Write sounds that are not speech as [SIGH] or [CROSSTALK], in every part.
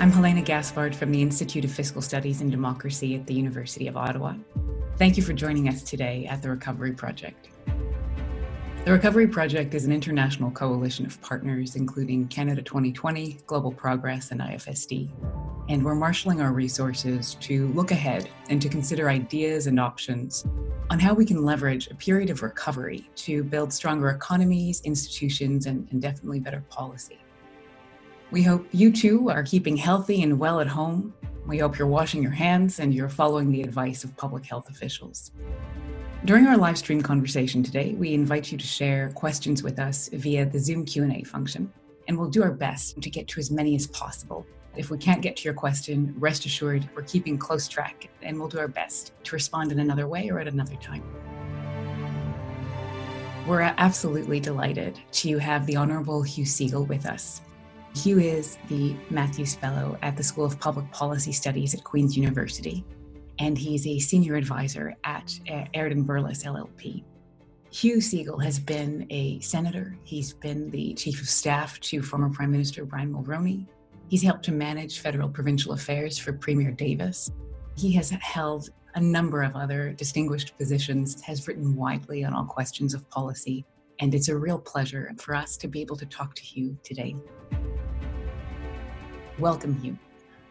I'm Helaina Gaspard from the Institute of Fiscal Studies and Democracy at the University of Ottawa. Thank you for joining us today at the Recovery Project. The Recovery Project is an international coalition of partners, including Canada 2020, Global Progress, and IFSD. And we're marshaling our resources to look ahead and to consider ideas and options on how we can leverage a period of recovery to build stronger economies, institutions, and, and definitely better policy. We hope you too are keeping healthy and well at home. We hope you're washing your hands and you're following the advice of public health officials. During our live stream conversation today, we invite you to share questions with us via the Zoom Q&A function, and we'll do our best to get to as many as possible. If we can't get to your question, rest assured we're keeping close track and we'll do our best to respond in another way or at another time. We're absolutely delighted to have the Honorable Hugh Segal with us. Hugh is the Matthews Fellow at the School of Public Policy Studies at Queen's University, and he's a senior advisor at uh, Aird Berlis LLP. Hugh Segal has been a senator. He's been the chief of staff to former Prime Minister Brian Mulroney. He's helped to manage federal provincial affairs for Premier Davis. He has held a number of other distinguished positions, has written widely on all questions of policy, and it's a real pleasure for us to be able to talk to Hugh today. Welcome, Hugh.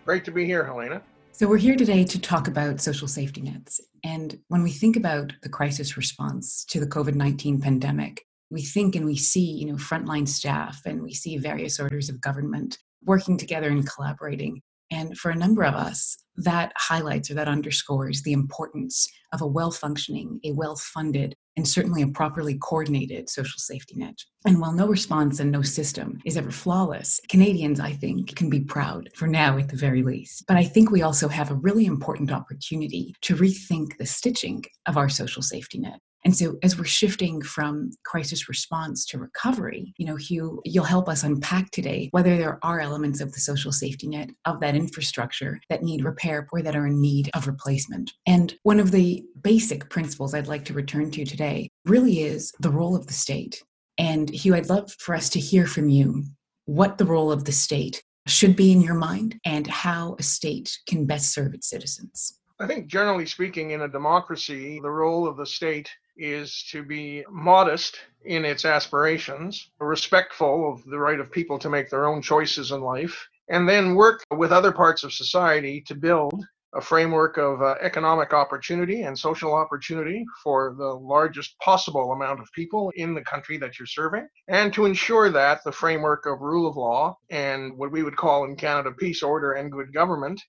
Great to be here, Helaina. So, we're here today to talk about social safety nets. And when we think about the crisis response to the COVID 19 pandemic, we think and we see, you know, frontline staff and we see various orders of government working together and collaborating. And for a number of us, that highlights or that underscores the importance of a well functioning, a well funded, and certainly a properly coordinated social safety net. And while no response and no system is ever flawless, Canadians, I think, can be proud, for now at the very least. But I think we also have a really important opportunity to rethink the stitching of our social safety net. And so, as we're shifting from crisis response to recovery, you know, Hugh, you'll help us unpack today whether there are elements of the social safety net, of that infrastructure that need repair or that are in need of replacement. And one of the basic principles I'd like to return to today really is the role of the state. And Hugh, I'd love for us to hear from you what the role of the state should be in your mind and how a state can best serve its citizens. I think, generally speaking, in a democracy, the role of the state is to be modest in its aspirations, respectful of the right of people to make their own choices in life, and then work with other parts of society to build a framework of uh, economic opportunity and social opportunity for the largest possible amount of people in the country that you're serving, and to ensure that the framework of rule of law and what we would call in Canada peace, order, and good government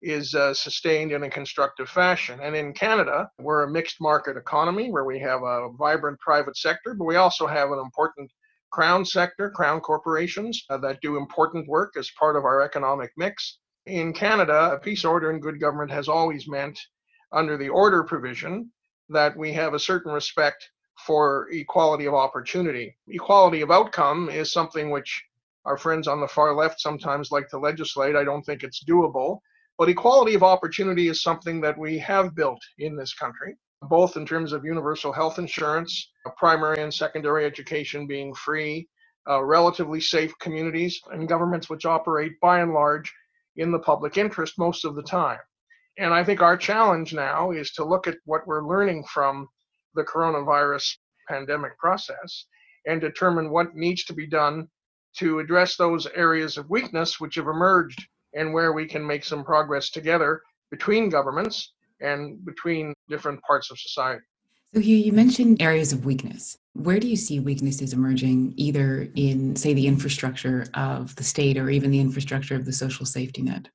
is uh, sustained in a constructive fashion. And in Canada, we're a mixed market economy where we have a vibrant private sector, but we also have an important crown sector, crown corporations uh, that do important work as part of our economic mix. In Canada, a peace order and good government has always meant, under the order provision, that we have a certain respect for equality of opportunity. Equality of outcome is something which our friends on the far left sometimes like to legislate. I don't think it's doable. But equality of opportunity is something that we have built in this country, both in terms of universal health insurance, primary and secondary education being free, uh, relatively safe communities, and governments which operate by and large in the public interest most of the time. And I think our challenge now is to look at what we're learning from the coronavirus pandemic process and determine what needs to be done to address those areas of weakness which have emerged and where we can make some progress together between governments and between different parts of society. So, Hugh, you mentioned areas of weakness. Where do you see weaknesses emerging, either in, say, the infrastructure of the state or even the infrastructure of the social safety net?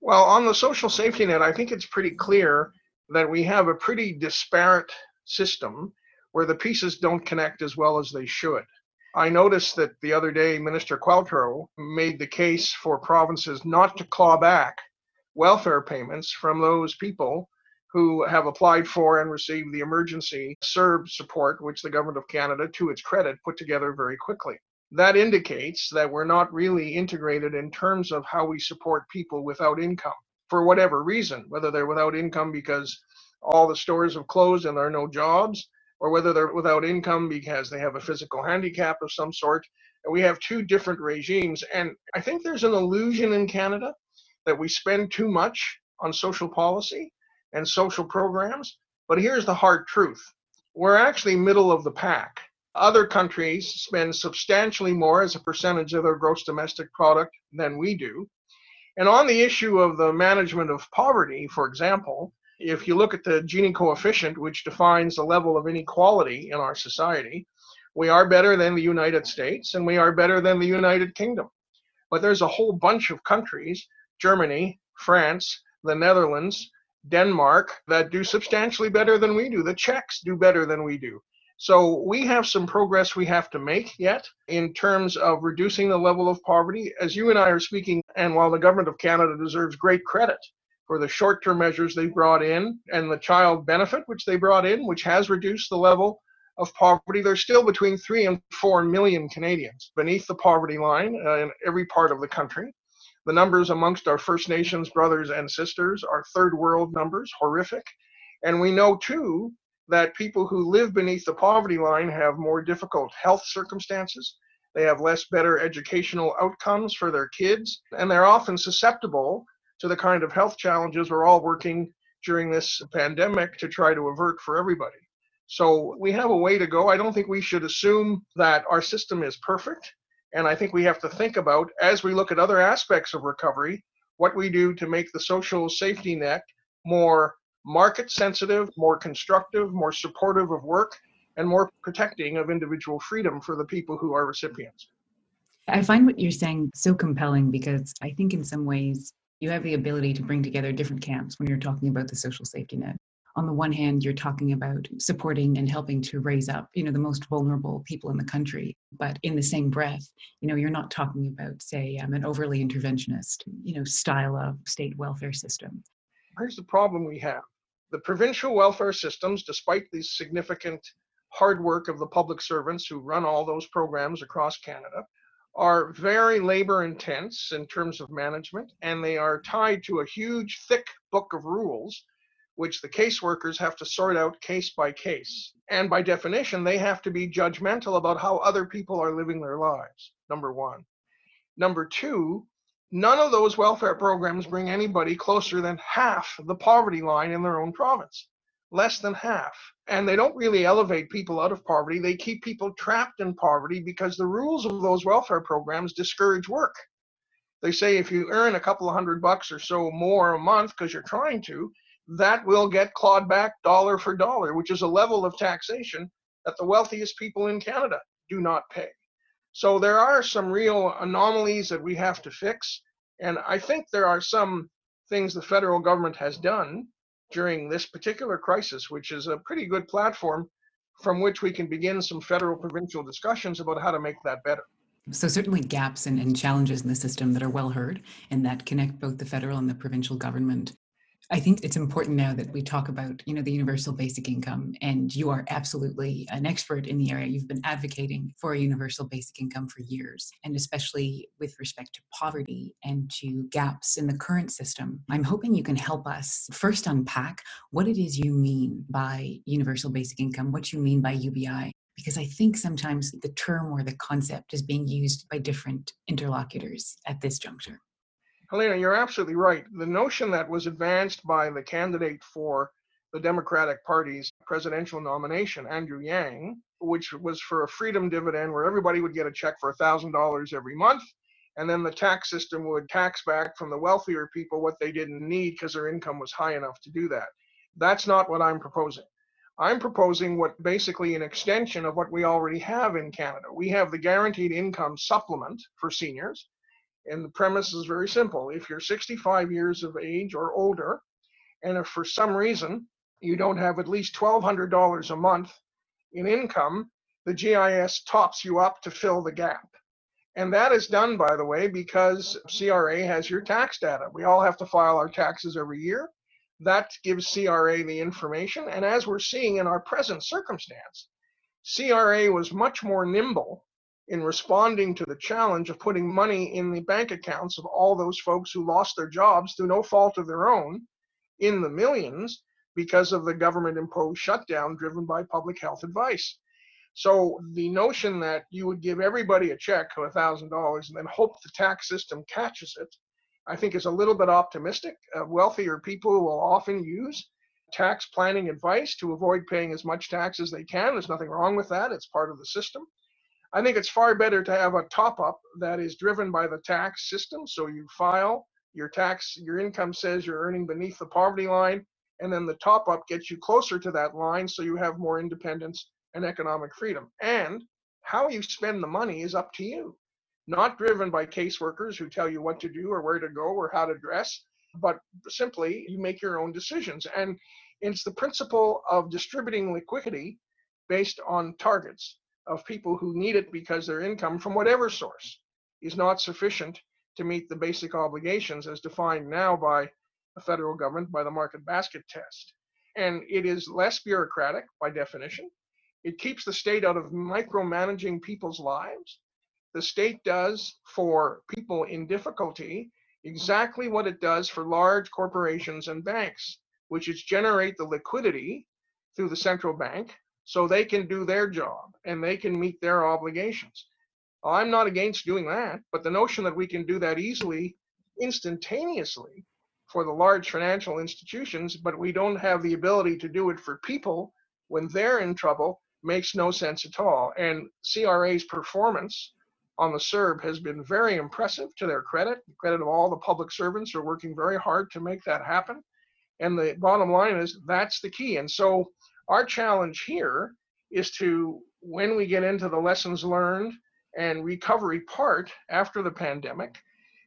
Well, on the social safety net, I think it's pretty clear that we have a pretty disparate system where the pieces don't connect as well as they should. I noticed that the other day Minister Qualtrough made the case for provinces not to claw back welfare payments from those people who have applied for and received the emergency CERB support, which the Government of Canada, to its credit, put together very quickly. That indicates that we're not really integrated in terms of how we support people without income for whatever reason, whether they're without income because all the stores have closed and there are no jobs, or whether they're without income because they have a physical handicap of some sort. And we have two different regimes. And I think there's an illusion in Canada that we spend too much on social policy and social programs. But here's the hard truth we're actually middle of the pack. Other countries spend substantially more as a percentage of their gross domestic product than we do. And on the issue of the management of poverty, for example, if you look at the Gini coefficient, which defines the level of inequality in our society, we are better than the United States and we are better than the United Kingdom. But there's a whole bunch of countries, Germany, France, the Netherlands, Denmark, that do substantially better than we do. The Czechs do better than we do. So we have some progress we have to make yet in terms of reducing the level of poverty. As you and I are speaking, and while the government of Canada deserves great credit for the short term measures they brought in and the child benefit which they brought in, which has reduced the level of poverty, there's still between three and four million Canadians beneath the poverty line uh, in every part of the country. The numbers amongst our First Nations brothers and sisters are third world numbers, horrific. And we know too that people who live beneath the poverty line have more difficult health circumstances. They have less better educational outcomes for their kids, and they're often susceptible to the kind of health challenges we're all working during this pandemic to try to avert for everybody. So we have a way to go. I don't think we should assume that our system is perfect. And I think we have to think about, as we look at other aspects of recovery, what we do to make the social safety net more market sensitive, more constructive, more supportive of work, and more protecting of individual freedom for the people who are recipients. I find what you're saying so compelling because I think in some ways you have the ability to bring together different camps when you're talking about the social safety net. On the one hand you're talking about supporting and helping to raise up you know the most vulnerable people in the country but in the same breath you know you're not talking about say um, an overly interventionist you know style of state welfare system. Here's the problem we have. The provincial welfare systems despite the significant hard work of the public servants who run all those programs across canada are very labor intense in terms of management and they are tied to a huge thick book of rules which the caseworkers have to sort out case by case. And by definition, they have to be judgmental about how other people are living their lives, number one. Number two, none of those welfare programs bring anybody closer than half the poverty line in their own province, less than half. And they don't really elevate people out of poverty, they keep people trapped in poverty because the rules of those welfare programs discourage work. They say if you earn a couple of hundred bucks or so more a month because you're trying to, that will get clawed back dollar for dollar, which is a level of taxation that the wealthiest people in Canada do not pay. So there are some real anomalies that we have to fix. And I think there are some things the federal government has done during this particular crisis, which is a pretty good platform from which we can begin some federal provincial discussions about how to make that better. So, certainly gaps and, and, challenges in the system that are well heard and that connect both the federal and the provincial government. I think it's important now that we talk about, you know, the universal basic income, and you are absolutely an expert in the area. You've been advocating for a universal basic income for years, and especially with respect to poverty and to gaps in the current system. I'm hoping you can help us first unpack what it is you mean by universal basic income, what you mean by UBI, because I think sometimes the term or the concept is being used by different interlocutors at this juncture. Helaina, you're absolutely right. The notion that was advanced by the candidate for the Democratic Party's presidential nomination, Andrew Yang, which was for a freedom dividend where everybody would get a check for $1,000 every month. And then the tax system would tax back from the wealthier people what they didn't need because their income was high enough to do that. That's not what I'm proposing. I'm proposing what basically an extension of what we already have in Canada. We have the guaranteed income supplement for seniors, and the premise is very simple. If you're 65 years of age or older, and if for some reason you don't have at least $1,200 a month in income, the GIS tops you up to fill the gap. And that is done, by the way, because CRA has your tax data. We all have to file our taxes every year. That gives CRA the information. And as we're seeing in our present circumstance, CRA was much more nimble in responding to the challenge of putting money in the bank accounts of all those folks who lost their jobs through no fault of their own in the millions because of the government imposed shutdown driven by public health advice. So the notion that you would give everybody a check of $1,000 and then hope the tax system catches it I think is a little bit optimistic. Uh, wealthier people will often use tax planning advice to avoid paying as much tax as they can. There's nothing wrong with that, it's part of the system. I think it's far better to have a top up that is driven by the tax system. So you file your tax, your income says you're earning beneath the poverty line, and then the top up gets you closer to that line so you have more independence and economic freedom. And how you spend the money is up to you, not driven by caseworkers who tell you what to do or where to go or how to dress, but simply you make your own decisions. And it's the principle of distributing liquidity based on targets of people who need it because their income from whatever source is not sufficient to meet the basic obligations as defined now by the federal government by the market basket test. And it is less bureaucratic by definition. It keeps the state out of micromanaging people's lives. The state does for people in difficulty exactly what it does for large corporations and banks, which is generate the liquidity through the central bank so they can do their job and they can meet their obligations. I'm not against doing that, but the notion that we can do that easily, instantaneously for the large financial institutions, but we don't have the ability to do it for people when they're in trouble makes no sense at all. And CRA's performance on the CERB has been very impressive to their credit. The credit of all the public servants who are working very hard to make that happen. And the bottom line is that's the key. And so our challenge here is to, when we get into the lessons learned and recovery part after the pandemic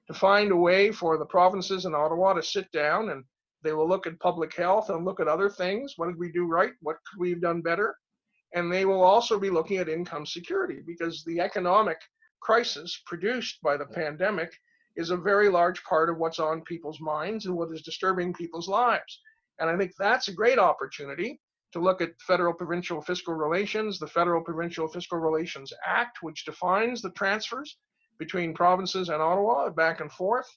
to find a way for the provinces in Ottawa to sit down and they will look at public health and look at other things. What did we do right? What could we have done better? And they will also be looking at income security because the economic crisis produced by the pandemic is a very large part of what's on people's minds and what is disturbing people's lives. And I think that's a great opportunity to look at federal provincial fiscal relations, the Federal Provincial Fiscal Relations Act, which defines the transfers between provinces and Ottawa back and forth,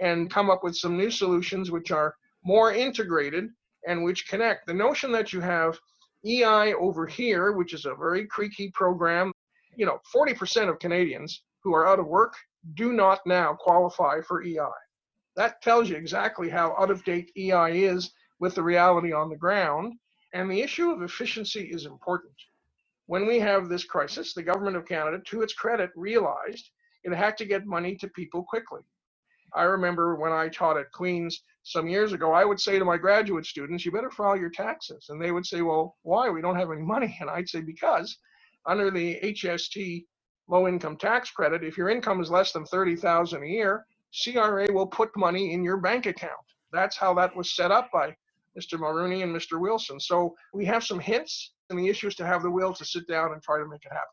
and come up with some new solutions which are more integrated and which connect. The notion that you have EI over here, which is a very creaky program, you know, 40% of Canadians who are out of work do not now qualify for EI. That tells you exactly how out of date EI is with the reality on the ground. And the issue of efficiency is important. When we have this crisis, the government of Canada, to its credit, realized it had to get money to people quickly. I remember when I taught at Queen's some years ago, I would say to my graduate students, you better file your taxes. And they would say, well, why? We don't have any money. And I'd say, because under the HST low income tax credit, if your income is less than 30,000 a year, CRA will put money in your bank account. That's how that was set up by Mr. Mulroney and Mr. Wilson. So we have some hints, and the issue is to have the will to sit down and try to make it happen.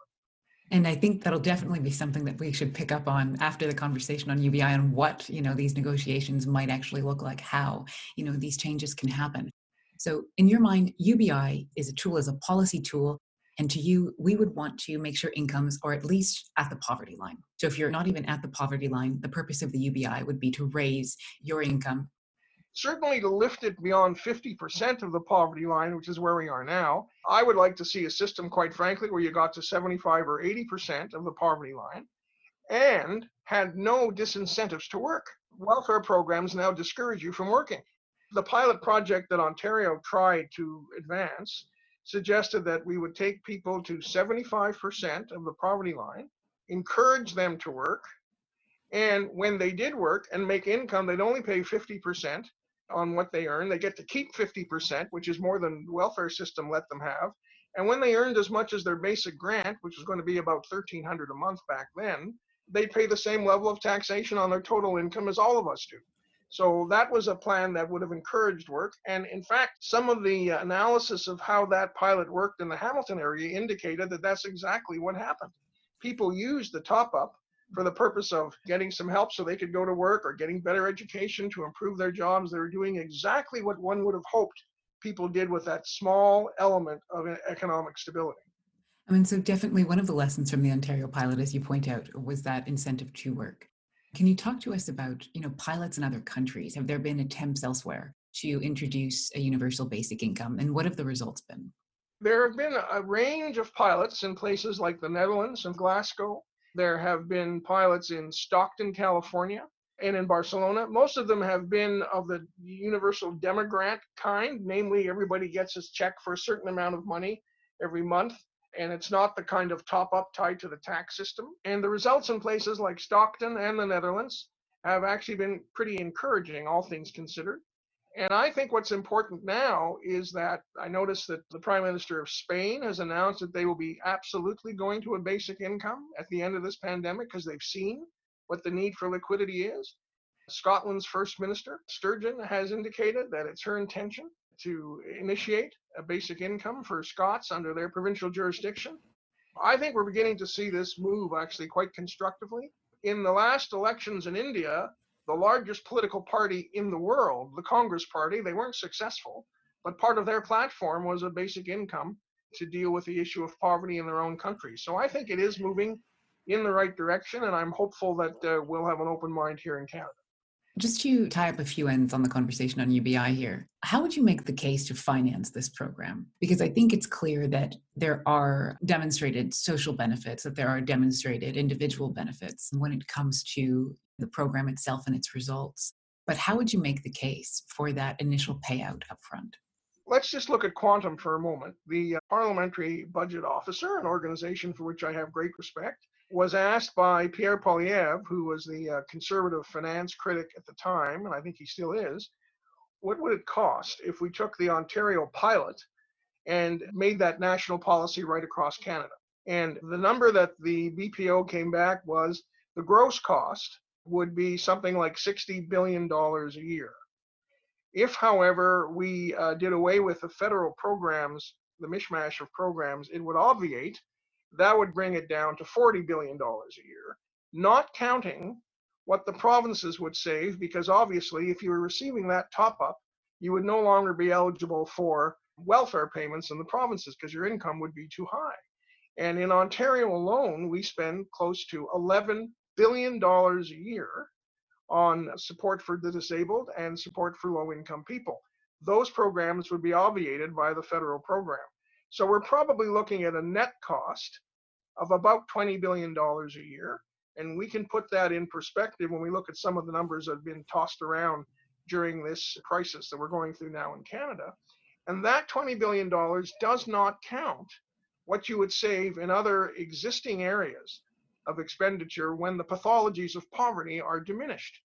And I think that'll definitely be something that we should pick up on after the conversation on UBI and what, you know, these negotiations might actually look like, how, you know, these changes can happen. So in your mind, UBI is a tool, is a policy tool. And to you, we would want to make sure incomes are at least at the poverty line. So if you're not even at the poverty line, the purpose of the UBI would be to raise your income certainly to lift it beyond 50% of the poverty line, which is where we are now. I would like to see a system, quite frankly, where you got to 75 or 80% of the poverty line and had no disincentives to work. Welfare programs now discourage you from working. The pilot project that Ontario tried to advance suggested that we would take people to 75% of the poverty line, encourage them to work, and when they did work and make income, they'd only pay 50% on what they earn. They get to keep 50%, which is more than the welfare system let them have. And when they earned as much as their basic grant, which was going to be about 1300 a month back then, they pay the same level of taxation on their total income as all of us do. So that was a plan that would have encouraged work. And in fact, some of the analysis of how that pilot worked in the Hamilton area indicated that that's exactly what happened. People used the top up for the purpose of getting some help so they could go to work or getting better education to improve their jobs. They were doing exactly what one would have hoped people did with that small element of economic stability. I mean, so definitely one of the lessons from the Ontario pilot, as you point out, was that incentive to work. Can you talk to us about, you know, pilots in other countries? Have there been attempts elsewhere to introduce a universal basic income, and what have the results been? There have been a range of pilots in places like the Netherlands and Glasgow, there have been pilots in Stockton, California. and in Barcelona. Most of them have been of the universal demogrant kind, namely, everybody gets his check for a certain amount of money every month, and it's not the kind of top up tied to the tax system. And the results in places like Stockton and the Netherlands have actually been pretty encouraging, all things considered. And I think what's important now is that I noticed that the Prime Minister of Spain has announced that they will be absolutely going to a basic income at the end of this pandemic because they've seen what the need for liquidity is. Scotland's First Minister, Sturgeon, has indicated that it's her intention to initiate a basic income for Scots under their provincial jurisdiction. I think we're beginning to see this move actually quite constructively. In the last elections in India, the largest political party in the world, the Congress Party, they weren't successful, but part of their platform was a basic income to deal with the issue of poverty in their own country. So I think it is moving in the right direction, and I'm hopeful that uh, we'll have an open mind here in Canada. Just to tie up a few ends on the conversation on UBI here, how would you make the case to finance this program? Because I think it's clear that there are demonstrated social benefits, that there are demonstrated individual benefits when it comes to the program itself and its results. But how would you make the case for that initial payout upfront? Let's just look at quantum for a moment. The uh, Parliamentary Budget Officer, an organization for which I have great respect, was asked by Pierre Poilievre, who was the uh, conservative finance critic at the time, and I think he still is, what would it cost if we took the Ontario pilot and made that national policy right across Canada? And the number that the BPO came back was the gross cost would be something like $60 billion a year. If, however, we uh, did away with the federal programs, the mishmash of programs, it would obviate, that would bring it down to $40 billion a year, not counting what the provinces would save, because obviously, if you were receiving that top up, you would no longer be eligible for welfare payments in the provinces because your income would be too high. And in Ontario alone, we spend close to 11 billion dollars a year on support for the disabled and support for low income people. Those programs would be obviated by the federal program. So we're probably looking at a net cost of about $20 billion a year. And we can put that in perspective when we look at some of the numbers that have been tossed around during this crisis that we're going through now in Canada. And that $20 billion does not count what you would save in other existing areas of expenditure when the pathologies of poverty are diminished.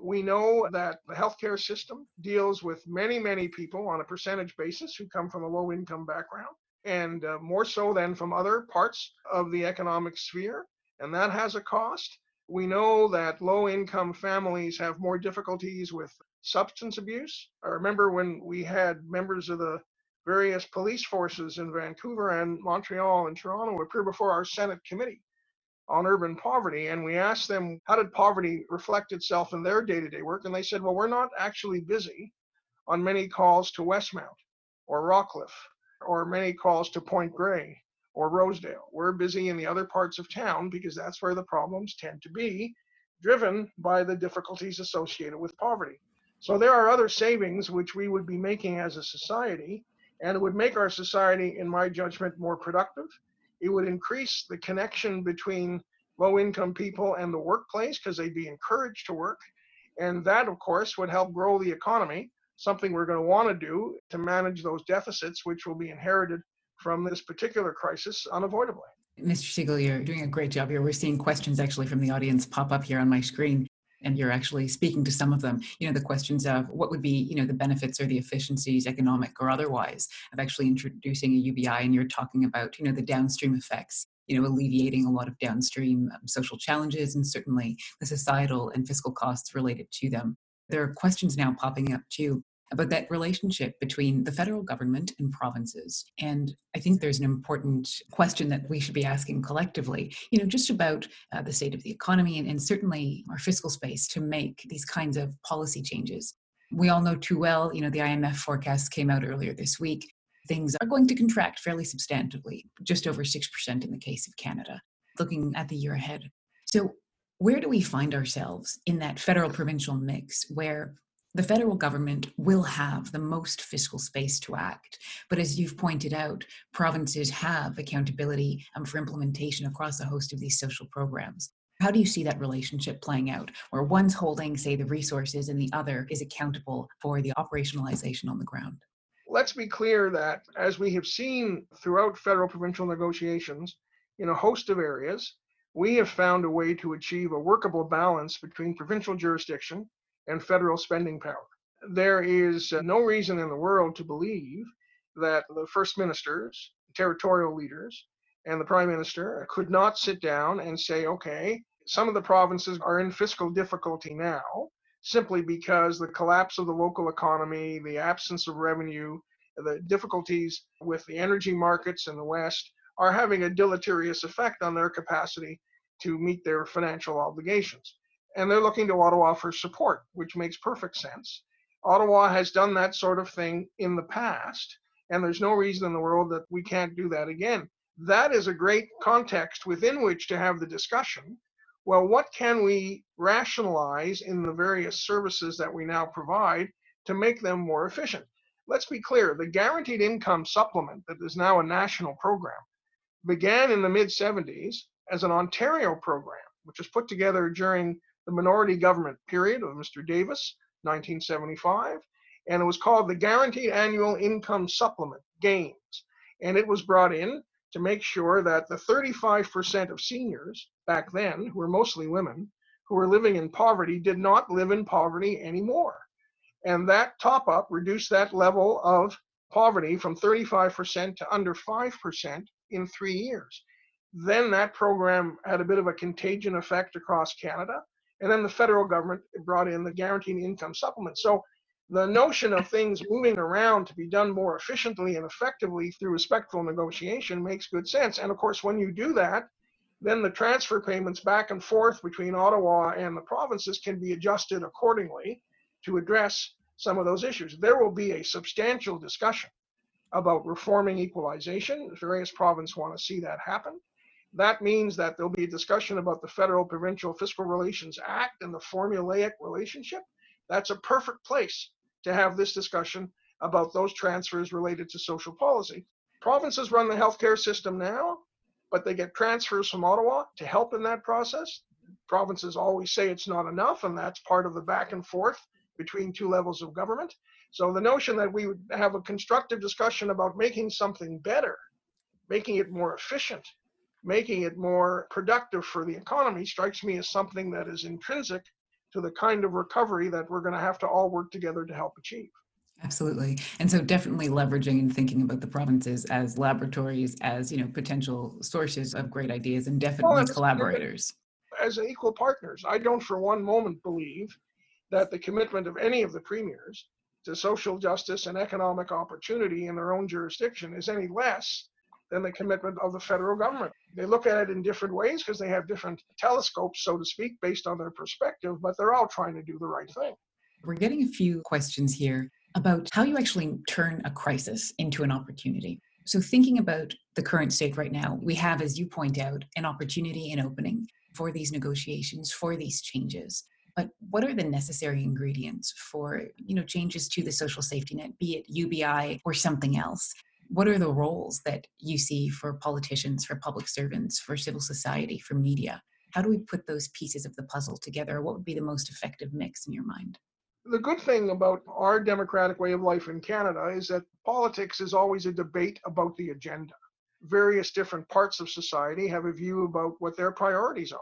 We know that the healthcare system deals with many, many people on a percentage basis who come from a low income background, and uh, more so than from other parts of the economic sphere, and that has a cost. We know that low income families have more difficulties with substance abuse. I remember when we had members of the various police forces in Vancouver and Montreal and Toronto appear before our Senate committee on urban poverty and we asked them how did poverty reflect itself in their day-to-day work? And they said well we're not actually busy on many calls to westmount or rockcliffe or many calls to point grey or rosedale. We're busy in the other parts of town because that's where the problems tend to be driven by the difficulties associated with poverty. So there are other savings which we would be making as a society and it would make our society in my judgment more productive it would increase the connection between low income people and the workplace because they'd be encouraged to work. And that, of course, would help grow the economy, something we're going to want to do to manage those deficits, which will be inherited from this particular crisis unavoidably. Mr. Segal, you're doing a great job here. We're seeing questions actually from the audience pop up here on my screen and you're actually speaking to some of them you know the questions of what would be you know the benefits or the efficiencies economic or otherwise of actually introducing a ubi and you're talking about you know the downstream effects you know alleviating a lot of downstream um, social challenges and certainly the societal and fiscal costs related to them. There are questions now popping up too about that relationship between the federal government and provinces. And I think there's an important question that we should be asking collectively, you know, just about uh, the state of the economy and, and certainly our fiscal space to make these kinds of policy changes. We all know too well, you know, the IMF forecast came out earlier this week. Things are going to contract fairly substantively, just over 6% in the case of Canada, looking at the year ahead. So, where do we find ourselves in that federal provincial mix where the federal government will have the most fiscal space to act. But as you've pointed out, provinces have accountability um, for implementation across a host of these social programs. How do you see that relationship playing out, where one's holding, say, the resources and the other is accountable for the operationalization on the ground? Let's be clear that, as we have seen throughout federal provincial negotiations in a host of areas, we have found a way to achieve a workable balance between provincial jurisdiction and federal spending power. There is uh, no reason in the world to believe that the first ministers, territorial leaders, and the prime minister could not sit down and say, okay, some of the provinces are in fiscal difficulty now simply because the collapse of the local economy, the absence of revenue, the difficulties with the energy markets in the West are having a deleterious effect on their capacity to meet their financial obligations. And they're looking to Ottawa for support, which makes perfect sense. Ottawa has done that sort of thing in the past, and there's no reason in the world that we can't do that again. That is a great context within which to have the discussion. Well, what can we rationalize in the various services that we now provide to make them more efficient? Let's be clear the Guaranteed Income Supplement, that is now a national program, began in the mid 70s as an Ontario program, which was put together during the minority government period of Mr. Davis 1975, and it was called the Guaranteed Annual Income Supplement, GAINS. And it was brought in to make sure that the 35% of seniors back then, who were mostly women, who were living in poverty, did not live in poverty anymore. And that top up reduced that level of poverty from 35% to under 5% in three years. Then that program had a bit of a contagion effect across Canada. And then the federal government brought in the guaranteed income supplement. So the notion of things moving around to be done more efficiently and effectively through respectful negotiation makes good sense. And of course, when you do that, then the transfer payments back and forth between Ottawa and the provinces can be adjusted accordingly to address some of those issues. There will be a substantial discussion about reforming equalization. Various provinces want to see that happen. That means that there'll be a discussion about the Federal Provincial Fiscal Relations Act and the formulaic relationship. That's a perfect place to have this discussion about those transfers related to social policy. Provinces run the healthcare system now, but they get transfers from Ottawa to help in that process. Provinces always say it's not enough, and that's part of the back and forth between two levels of government. So the notion that we would have a constructive discussion about making something better, making it more efficient, making it more productive for the economy strikes me as something that is intrinsic to the kind of recovery that we're going to have to all work together to help achieve. Absolutely. And so definitely leveraging and thinking about the provinces as laboratories, as, you know, potential sources of great ideas and definitely well, collaborators. As equal partners. I don't for one moment believe that the commitment of any of the premiers to social justice and economic opportunity in their own jurisdiction is any less than the commitment of the federal government. They look at it in different ways because they have different telescopes, so to speak, based on their perspective, but they're all trying to do the right thing. We're getting a few questions here about how you actually turn a crisis into an opportunity. So, thinking about the current state right now, we have, as you point out, an opportunity and opening for these negotiations, for these changes. But what are the necessary ingredients for, you know, changes to the social safety net, be it UBI or something else? What are the roles that you see for politicians, for public servants, for civil society, for media? How do we put those pieces of the puzzle together? What would be the most effective mix in your mind? The good thing about our democratic way of life in Canada is that politics is always a debate about the agenda. Various different parts of society have a view about what their priorities are.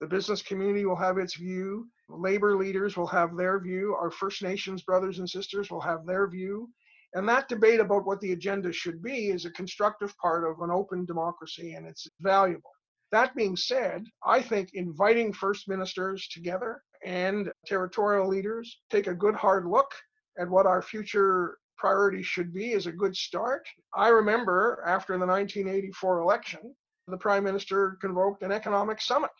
The business community will have its view, labor leaders will have their view, our First Nations brothers and sisters will have their view, and that debate about what the agenda should be is a constructive part of an open democracy and it's valuable. That being said, I think inviting first ministers together and territorial leaders take a good hard look at what our future priorities should be is a good start. I remember after the 1984 election, the prime minister convoked an economic summit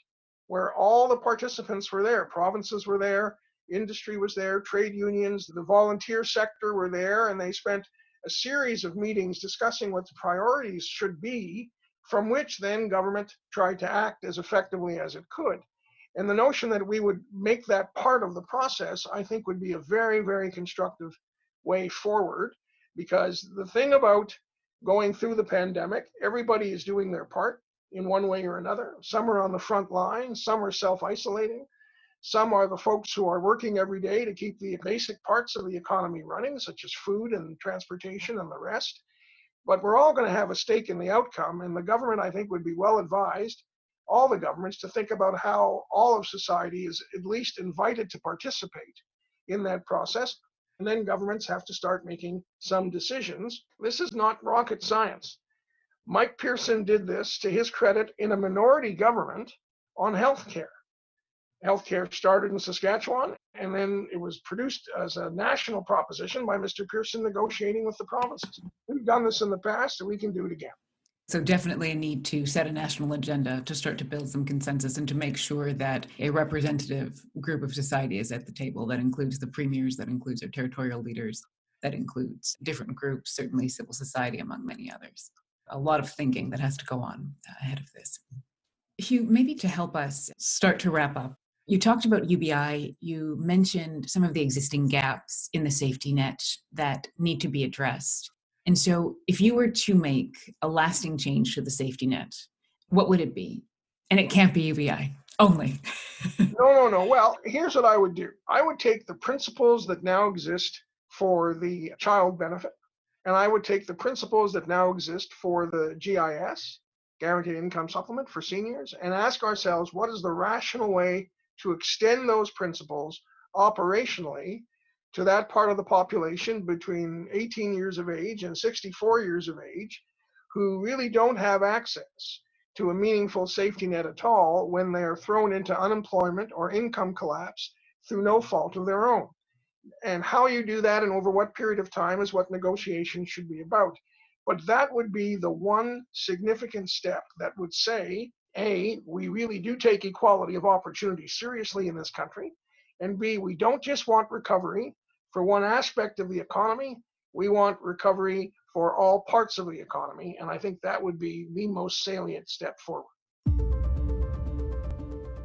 where all the participants were there, provinces were there, industry was there, trade unions, the volunteer sector were there, and they spent a series of meetings discussing what the priorities should be, from which then government tried to act as effectively as it could. And the notion that we would make that part of the process, I think, would be a very, very constructive way forward. Because the thing about going through the pandemic, everybody is doing their part. in one way or another. Some are on the front line, some are self isolating, some are the folks who are working every day to keep the basic parts of the economy running, such as food and transportation and the rest. But we're all going to have a stake in the outcome, and the government, I think, would be well advised, all the governments, to think about how all of society is at least invited to participate in that process. And then governments have to start making some decisions. This is not rocket science. Mike Pearson did this to his credit in a minority government on health care. Healthcare started in Saskatchewan, and then it was produced as a national proposition by Mr. Pearson negotiating with the provinces. We've done this in the past, and we can do it again. So, definitely a need to set a national agenda to start to build some consensus and to make sure that a representative group of society is at the table that includes the premiers, that includes our territorial leaders, that includes different groups, certainly civil society, among many others. A lot of thinking that has to go on ahead of this. Hugh, maybe to help us start to wrap up, you talked about UBI. You mentioned some of the existing gaps in the safety net that need to be addressed. And so, if you were to make a lasting change to the safety net, what would it be? And it can't be UBI only. [LAUGHS] no, no, no. Well, here's what I would do I would take the principles that now exist for the child benefit, and I would take the principles that now exist for the GIS, guaranteed income supplement for seniors, and ask ourselves what is the rational way to extend those principles operationally to that part of the population between 18 years of age and 64 years of age who really don't have access to a meaningful safety net at all when they are thrown into unemployment or income collapse through no fault of their own. And how you do that and over what period of time is what negotiations should be about. But that would be the one significant step that would say a, we really do take equality of opportunity seriously in this country. And B, we don't just want recovery for one aspect of the economy, we want recovery for all parts of the economy. And I think that would be the most salient step forward.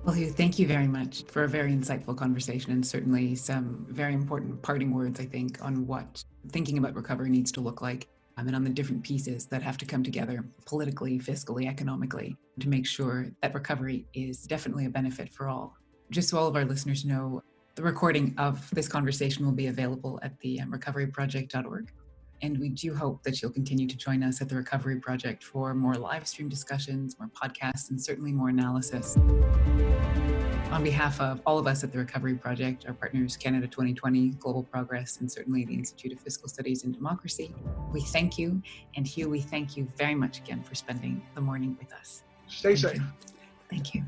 Well, Hugh, thank you very much for a very insightful conversation and certainly some very important parting words, I think, on what thinking about recovery needs to look like and on the different pieces that have to come together politically, fiscally, economically to make sure that recovery is definitely a benefit for all. Just so all of our listeners know, the recording of this conversation will be available at the um, recoveryproject.org. And we do hope that you'll continue to join us at the Recovery Project for more live stream discussions, more podcasts, and certainly more analysis. On behalf of all of us at the Recovery Project, our partners Canada 2020, Global Progress, and certainly the Institute of Fiscal Studies and Democracy, we thank you. And Hugh, we thank you very much again for spending the morning with us. Stay thank safe. You. Thank you.